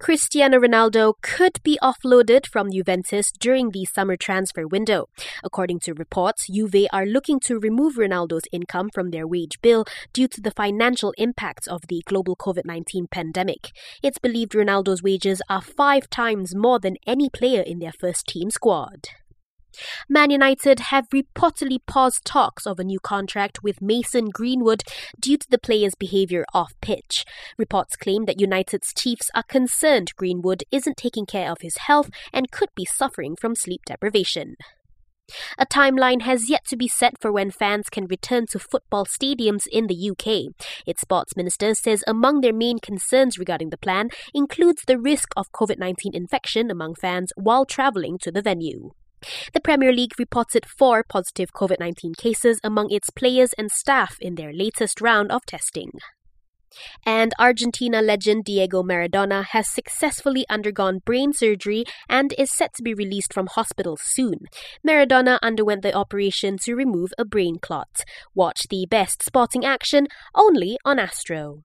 Cristiano Ronaldo could be offloaded from Juventus during the summer transfer window. According to reports, Juve are looking to remove Ronaldo's income from their wage bill due to the financial impacts of the global COVID 19 pandemic. It's believed Ronaldo's wages are five times more than any player in their first team squad. Man United have reportedly paused talks of a new contract with Mason Greenwood due to the player's behaviour off pitch. Reports claim that United's chiefs are concerned Greenwood isn't taking care of his health and could be suffering from sleep deprivation. A timeline has yet to be set for when fans can return to football stadiums in the UK. Its sports minister says among their main concerns regarding the plan includes the risk of COVID 19 infection among fans while travelling to the venue. The Premier League reported four positive COVID 19 cases among its players and staff in their latest round of testing. And Argentina legend Diego Maradona has successfully undergone brain surgery and is set to be released from hospital soon. Maradona underwent the operation to remove a brain clot. Watch the best sporting action only on Astro.